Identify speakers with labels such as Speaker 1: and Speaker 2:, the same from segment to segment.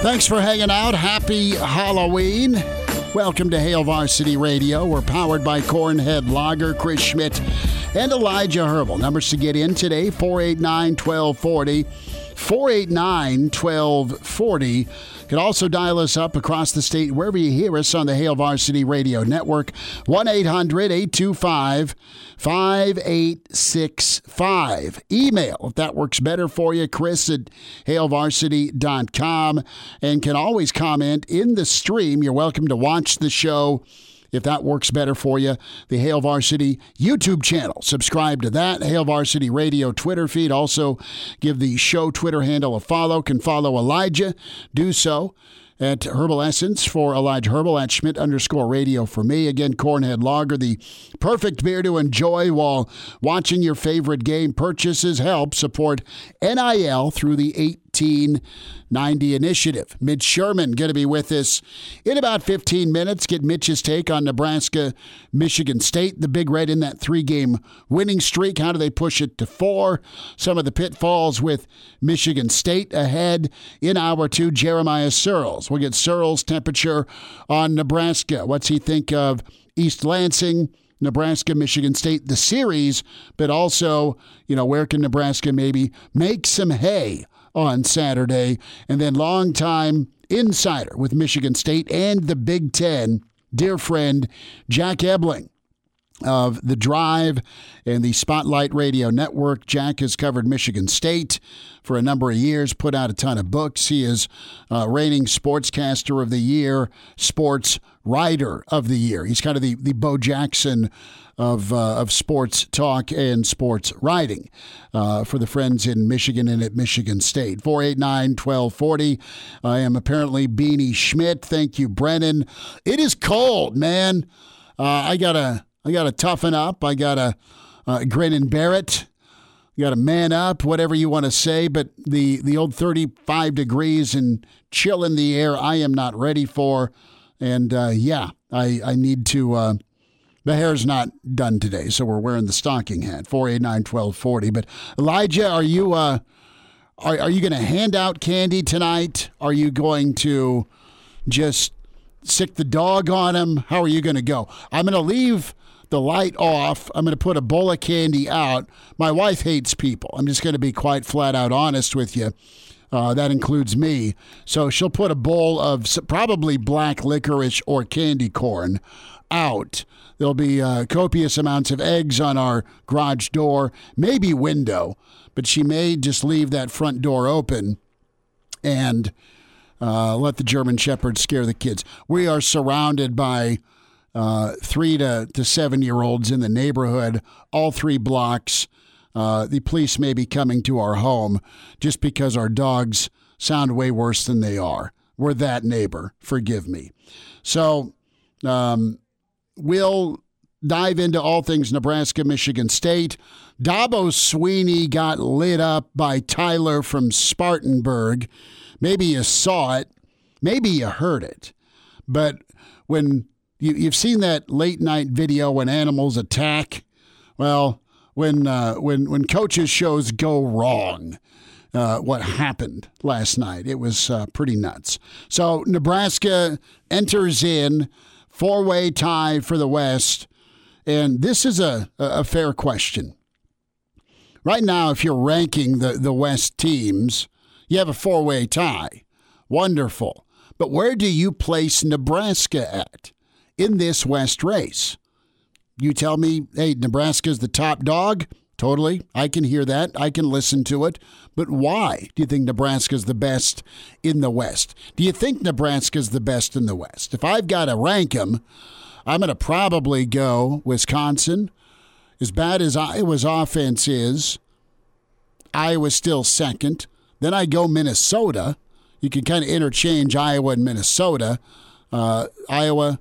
Speaker 1: Thanks for hanging out. Happy Halloween. Welcome to Hail Varsity Radio. We're powered by Cornhead Lager, Chris Schmidt, and Elijah Herbel. Numbers to get in today 489 1240. 489 1240. You can also dial us up across the state wherever you hear us on the Hail Varsity Radio Network. 1 800 825 5865. Email, if that works better for you, Chris at hailvarsity.com. And can always comment in the stream. You're welcome to watch the show if that works better for you, the Hail Varsity YouTube channel. Subscribe to that. Hail Varsity Radio Twitter feed. Also, give the show Twitter handle a follow. Can follow Elijah. Do so at Herbal Essence for Elijah Herbel at Schmidt underscore radio for me. Again, Cornhead Lager, the perfect beer to enjoy while watching your favorite game. Purchases help support NIL through the 1890 initiative. Mitch Sherman going to be with us in about 15 minutes. Get Mitch's take on Nebraska, Michigan State, the Big Red in that three game winning streak. How do they push it to four? Some of the pitfalls with Michigan State ahead in hour two. Jeremiah Searles. We'll get Searles' temperature on Nebraska. What's he think of East Lansing? Nebraska, Michigan State, the series, but also, you know, where can Nebraska maybe make some hay on Saturday? And then longtime insider with Michigan State and the Big Ten, dear friend Jack Ebling of The Drive and the Spotlight Radio Network. Jack has covered Michigan State for a number of years, put out a ton of books. He is uh, reigning Sportscaster of the Year, Sports Writer of the Year. He's kind of the, the Bo Jackson of, uh, of sports talk and sports writing uh, for the friends in Michigan and at Michigan State. 489 1240. I am apparently Beanie Schmidt. Thank you, Brennan. It is cold, man. Uh, I got to I got to toughen up. I got to uh, grin and bear it. You got to man up, whatever you want to say. But the the old 35 degrees and chill in the air, I am not ready for. And uh, yeah, I I need to. Uh, the hair's not done today, so we're wearing the stocking hat. Four eight nine twelve forty. But Elijah, are you uh, are are you going to hand out candy tonight? Are you going to just sick the dog on him? How are you going to go? I'm going to leave the light off. I'm going to put a bowl of candy out. My wife hates people. I'm just going to be quite flat out honest with you. Uh, that includes me. So she'll put a bowl of probably black licorice or candy corn out. There'll be uh, copious amounts of eggs on our garage door, maybe window, but she may just leave that front door open and uh, let the German Shepherd scare the kids. We are surrounded by uh, three to, to seven year olds in the neighborhood, all three blocks. Uh, the police may be coming to our home just because our dogs sound way worse than they are. We're that neighbor. Forgive me. So um, we'll dive into all things Nebraska, Michigan State. Dabo Swinney got lit up by Tyler from Spartanburg. Maybe you saw it, maybe you heard it. But when you, you've seen that late night video when animals attack, well, when uh, when when coaches shows go wrong, uh, what happened last night? It was uh, pretty nuts. So Nebraska enters in four way tie for the West, and this is a a fair question. Right now, if you're ranking the the West teams, you have a four way tie. Wonderful. But where do you place Nebraska at in this West race? You tell me, hey, Nebraska's the top dog. Totally. I can hear that. I can listen to it. But why do you think Nebraska's the best in the West? Do you think Nebraska's the best in the West? If I've got to rank them, I'm going to probably go Wisconsin. As bad as Iowa's offense is, Iowa's still second. Then I go Minnesota. You can kind of interchange Iowa and Minnesota. Uh, Iowa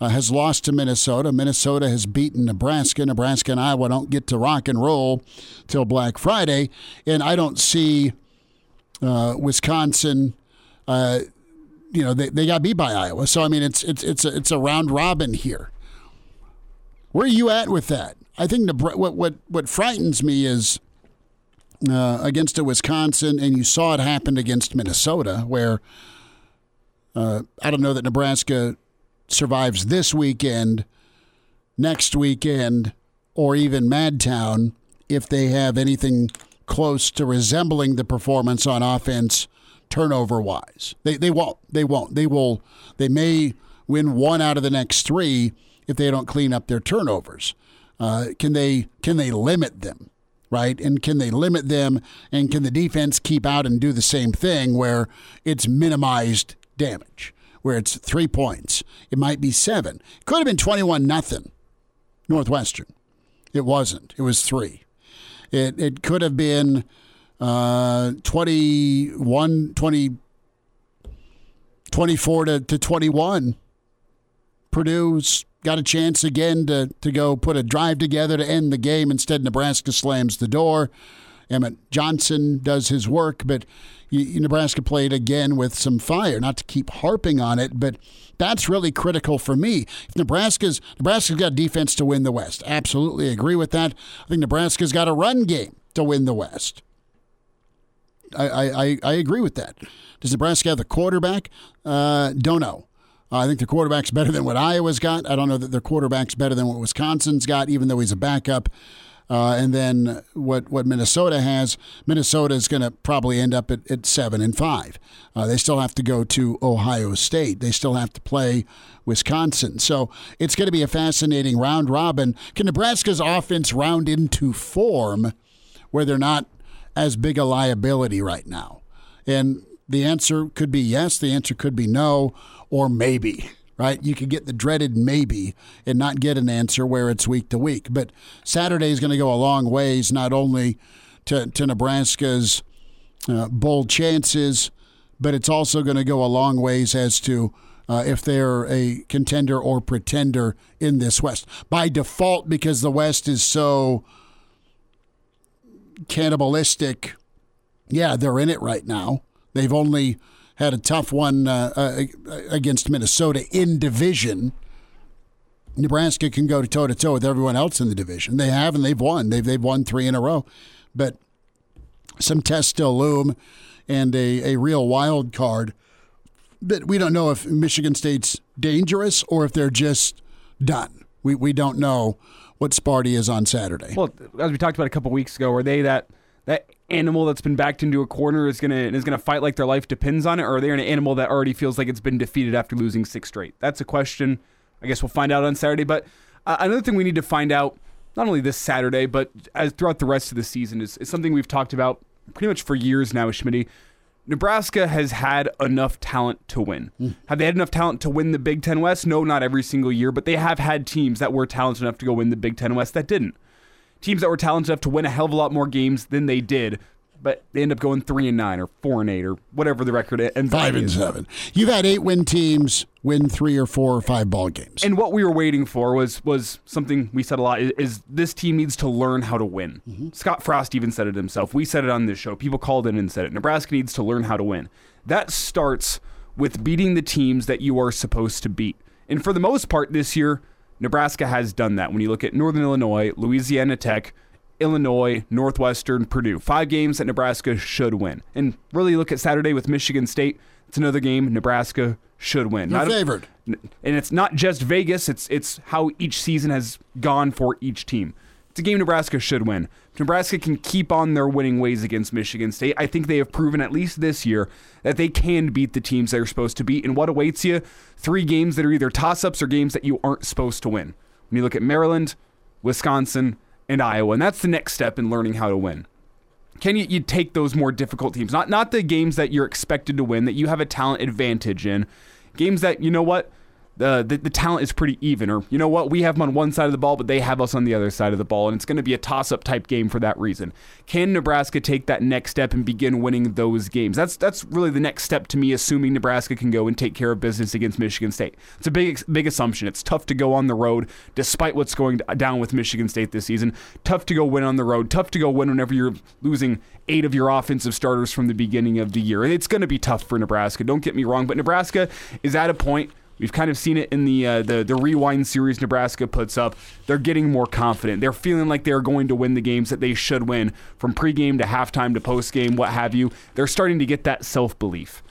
Speaker 1: uh, has lost to Minnesota. Minnesota has beaten Nebraska. Nebraska and Iowa don't get to rock and roll till Black Friday. And I don't see uh, Wisconsin. Uh, you know they, they got beat by Iowa, so I mean it's it's it's a, it's a round robin here. Where are you at with that? I think the what what what frightens me is uh, against a Wisconsin, and you saw it happen against Minnesota, where uh, I don't know that Nebraska survives this weekend, next weekend, or even Madtown if they have anything close to resembling the performance on offense turnover wise. They they won't. They won't. They will they may win one out of the next three if they don't clean up their turnovers. Uh, can they can they limit them? Right? And can they limit them and can the defense keep out and do the same thing where it's minimized damage? Where it's three points. It might be seven. It could have been 21 nothing Northwestern. It wasn't. It was three. It, it could have been uh, 21, 20, 24 to, to 21. Purdue's got a chance again to, to go put a drive together to end the game. Instead, Nebraska slams the door. Emmett Johnson does his work, but Nebraska played again with some fire. Not to keep harping on it, but that's really critical for me. If Nebraska's Nebraska's got defense to win the West, absolutely agree with that. I think Nebraska's got a run game to win the West. I I, I agree with that. Does Nebraska have the quarterback? Uh, don't know. I think the quarterback's better than what Iowa's got. I don't know that their quarterback's better than what Wisconsin's got, even though he's a backup. Uh, and then what what Minnesota has, Minnesota is going to probably end up at, at seven and five. Uh, they still have to go to Ohio State. They still have to play Wisconsin. So it's going to be a fascinating round robin. Can Nebraska's offense round into form where they're not as big a liability right now? And the answer could be yes. The answer could be no, or maybe right? You could get the dreaded maybe and not get an answer where it's week to week. But Saturday is going to go a long ways, not only to, to Nebraska's uh, bold chances, but it's also going to go a long ways as to uh, if they're a contender or pretender in this West. By default, because the West is so cannibalistic, yeah, they're in it right now. They've only had a tough one uh, uh, against Minnesota in division. Nebraska can go toe to toe with everyone else in the division. They have, and they've won. They've they've won three in a row, but some tests still loom, and a, a real wild card. But we don't know if Michigan State's dangerous or if they're just done. We we don't know what Sparty is on Saturday.
Speaker 2: Well, as we talked about a couple weeks ago, are they that that animal that's been backed into a corner is gonna is gonna fight like their life depends on it, or are they an animal that already feels like it's been defeated after losing six straight? That's a question. I guess we'll find out on Saturday. But uh, another thing we need to find out, not only this Saturday, but as throughout the rest of the season, is, is something we've talked about pretty much for years now, Schmidt. Nebraska has had enough talent to win. Mm. Have they had enough talent to win the Big Ten West? No, not every single year, but they have had teams that were talented enough to go win the Big Ten West that didn't teams that were talented enough to win a hell of a lot more games than they did, but they end up going three and nine or four and eight or whatever the record ends
Speaker 1: five and seven. You've had eight win teams win three or four or five ball games.
Speaker 2: And what we were waiting for was was something we said a lot is, is this team needs to learn how to win. Mm-hmm. Scott Frost even said it himself. We said it on this show. People called in and said it. Nebraska needs to learn how to win. That starts with beating the teams that you are supposed to beat. And for the most part this year, Nebraska has done that. When you look at Northern Illinois, Louisiana Tech, Illinois, Northwestern, Purdue. Five games that Nebraska should win. And really look at Saturday with Michigan State. It's another game Nebraska should win.
Speaker 1: You're not favored.
Speaker 2: A, and it's not just Vegas, it's it's how each season has gone for each team. It's a game Nebraska should win. Nebraska can keep on their winning ways against Michigan State, I think they have proven, at least this year, that they can beat the teams they're supposed to beat. And what awaits you? Three games that are either toss ups or games that you aren't supposed to win. When you look at Maryland, Wisconsin, and Iowa, and that's the next step in learning how to win. Can you, you take those more difficult teams? Not not the games that you're expected to win, that you have a talent advantage in. Games that, you know what? The, the, talent is pretty even. Or you know what, we have them on one side of the ball, but they have us on the other side of the ball, and it's going to be a toss-up type game for that reason. Can Nebraska take that next step and begin winning those games? That's that's really the next step to me. Assuming Nebraska can go and take care of business against Michigan State, it's a big big assumption. It's tough to go on the road despite what's going down with Michigan State this season. Tough to go win on the road. Tough to go win whenever you're losing eight of your offensive starters from the beginning of the year. It's going to be tough for Nebraska. Don't get me wrong, but Nebraska is at a point We've kind of seen it in the, uh, the the rewind series Nebraska puts up. They're getting more confident. They're feeling like they're going to win the games that they should win from pregame to halftime to postgame, what have you. They're starting to get that self belief.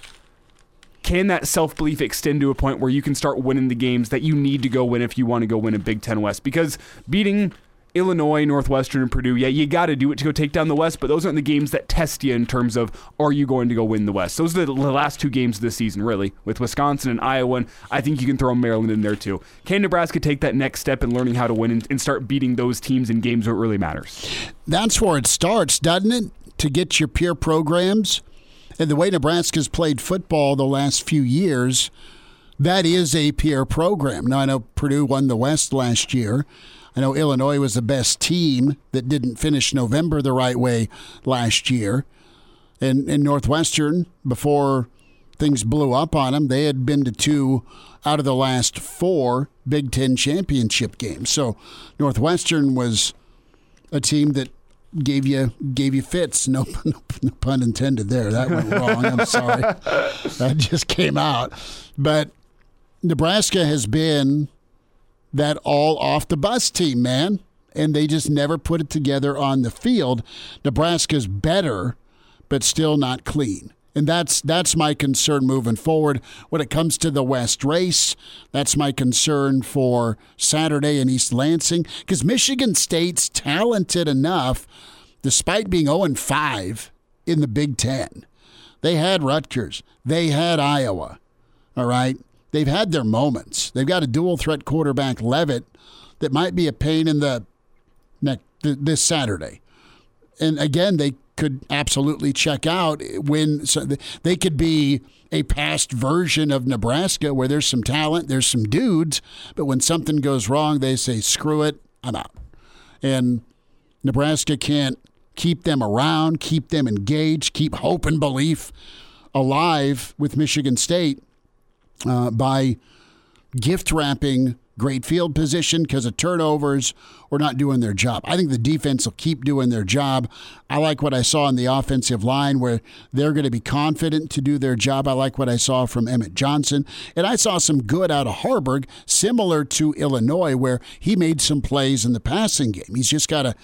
Speaker 2: Can that self belief extend to a point where you can start winning the games that you need to go win if you want to go win a Big Ten West? Because beating Illinois, Northwestern, and Purdue, yeah, you got to do it to go take down the West, but those aren't the games that test you in terms of are you going to go win the West. Those are the last two games of the season, really, with Wisconsin and Iowa. And I think you can throw Maryland in there too. Can Nebraska take that next step in learning how to win and, and start beating those teams in games where it really matters?
Speaker 1: That's where it starts, doesn't it? To get your peer programs. And the way Nebraska's played football the last few years, that is a peer program. Now, I know Purdue won the West last year. I know Illinois was the best team that didn't finish November the right way last year. And in Northwestern, before things blew up on them, they had been to two out of the last four Big Ten championship games. So Northwestern was a team that gave you gave you fits. No, no, no pun intended there. That went wrong. I'm sorry. that just came out. But Nebraska has been that all off the bus team, man. And they just never put it together on the field. Nebraska's better, but still not clean. And that's that's my concern moving forward when it comes to the West race. That's my concern for Saturday in East Lansing because Michigan State's talented enough, despite being 0 5 in the Big Ten. They had Rutgers. They had Iowa. All right they've had their moments. They've got a dual threat quarterback, Levitt, that might be a pain in the neck this Saturday. And again, they could absolutely check out when so they could be a past version of Nebraska where there's some talent, there's some dudes, but when something goes wrong, they say, screw it, I'm out. And Nebraska can't keep them around, keep them engaged, keep hope and belief alive with Michigan State uh, by gift wrapping great field position because of turnovers or not doing their job. I think the defense will keep doing their job. I like what I saw in the offensive line where they're going to be confident to do their job. I like what I saw from Emmett Johnson. And I saw some good out of Haarberg, similar to Illinois, where he made some plays in the passing game. He's just got to.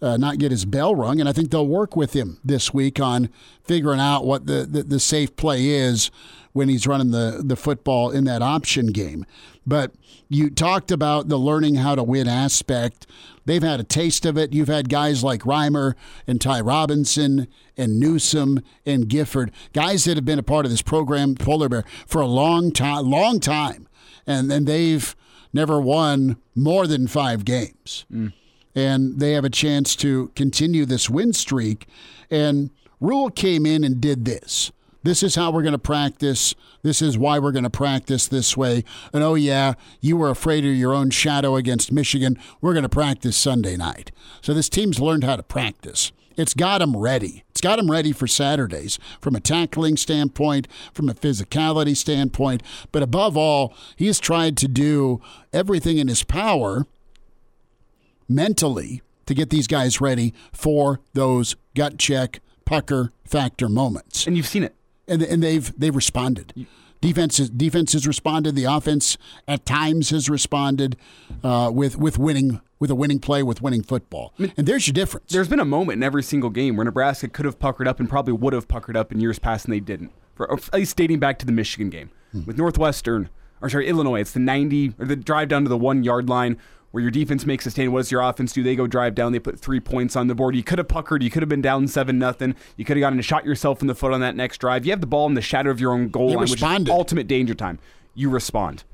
Speaker 1: Uh, not get his bell rung, and I think they'll work with him this week on figuring out what the, the, the safe play is when he's running the, the football in that option game. But you talked about the learning how to win aspect. They've had a taste of it. You've had guys like Reimer and Ty Robinson and Newsome and Gifford, guys that have been a part of this program, Polar Bear, for a long time, long time, and and they've never won more than five games, mm. And they have a chance to continue this win streak. And Rhule came in and did this. This is how we're going to practice. This is why we're going to practice this way. And oh, yeah, you were afraid of your own shadow against Michigan. We're going to practice Sunday night. So this team's learned how to practice. It's got them ready. It's got them ready for Saturdays from a tackling standpoint, from a physicality standpoint. But above all, he's tried to do everything in his power mentally to get these guys ready for those gut check, pucker factor moments.
Speaker 2: And you've seen it
Speaker 1: and and they've they've responded. Defense defense has responded. The offense at times has responded uh, with with winning with a winning play with winning football. And there's your difference.
Speaker 2: There's been a moment in every single game where Nebraska could have puckered up and probably would have puckered up in years past, and they didn't. For at least dating back to the Michigan game hmm. with Northwestern or sorry Illinois. It's the 90 or the drive down to the one yard line where your defense makes a stand. What does your offense do? They go drive down. They put three points on the board. You could have puckered. You could have been down seven nothing. You could have gotten a shot yourself in the foot on that next drive. You have the ball in the shadow of your own goal
Speaker 1: They
Speaker 2: line,
Speaker 1: responded.
Speaker 2: which is ultimate danger time. You respond.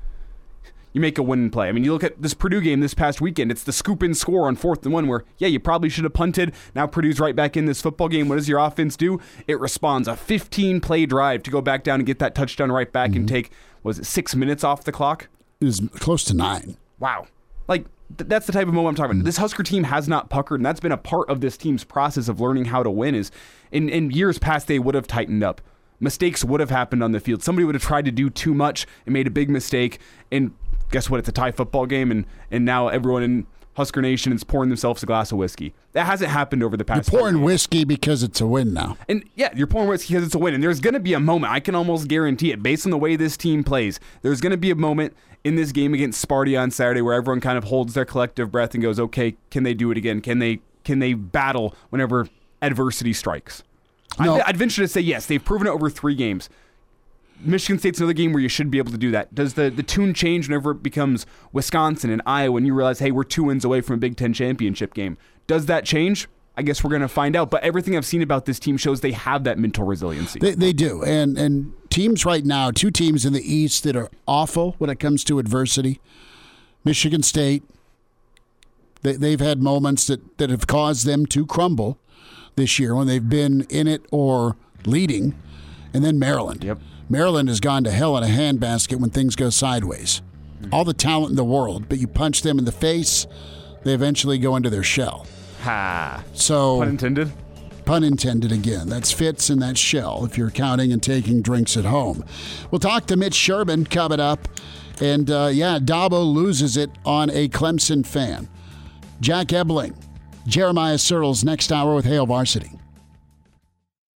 Speaker 2: You make a winning play. I mean, you look at this Purdue game this past weekend. It's the scoop and score on fourth and one, where yeah, you probably should have punted. Now Purdue's right back in this football game. What does your offense do? It responds a 15 play drive to go back down and get that touchdown right back and mm-hmm. take was it six minutes off the clock?
Speaker 1: It was close to nine.
Speaker 2: Wow. Like, th- that's the type of moment I'm talking about. Mm. This Husker team has not puckered, and that's been a part of this team's process of learning how to win. Is in, in years past, they would have tightened up. Mistakes would have happened on the field. Somebody would have tried to do too much and made a big mistake. And guess what? It's a tie football game, and, and now everyone in Husker Nation is pouring themselves a glass of whiskey. That hasn't happened over the past. You're
Speaker 1: pouring whiskey because it's a win now.
Speaker 2: And yeah, you're pouring whiskey because it's a win. And there's going to be a moment, I can almost guarantee it, based on the way this team plays. There's going to be a moment in this game against Sparty on Saturday where everyone kind of holds their collective breath and goes, okay, can they do it again? Can they can they battle whenever adversity strikes?
Speaker 1: No.
Speaker 2: I'd, I'd venture to say yes. They've proven it over three games. Michigan State's another game where you should be able to do that. Does the, the tune change whenever it becomes Wisconsin and Iowa and you realize, hey, we're two wins away from a Big Ten championship game? Does that change? I guess we're going to find out. But everything I've seen about this team shows they have that mental resiliency.
Speaker 1: They, they do. And and teams right now, two teams in the East that are awful when it comes to adversity. Michigan State. They, they've had moments that, that have caused them to crumble this year when they've been in it or leading. And then Maryland.
Speaker 2: Yep.
Speaker 1: Maryland has gone to hell in a handbasket when things go sideways. All the talent in the world, but you punch them in the face, they eventually go into their shell.
Speaker 2: ha.
Speaker 1: So
Speaker 2: Pun intended.
Speaker 1: Pun intended again. That's Fitz in that Shell if you're counting and taking drinks at home. We'll talk to Mitch Sherman coming up. And uh, yeah, Dabo loses it on a Clemson fan. Jack Ebling, Jeremiah Searles next hour with Hail Varsity.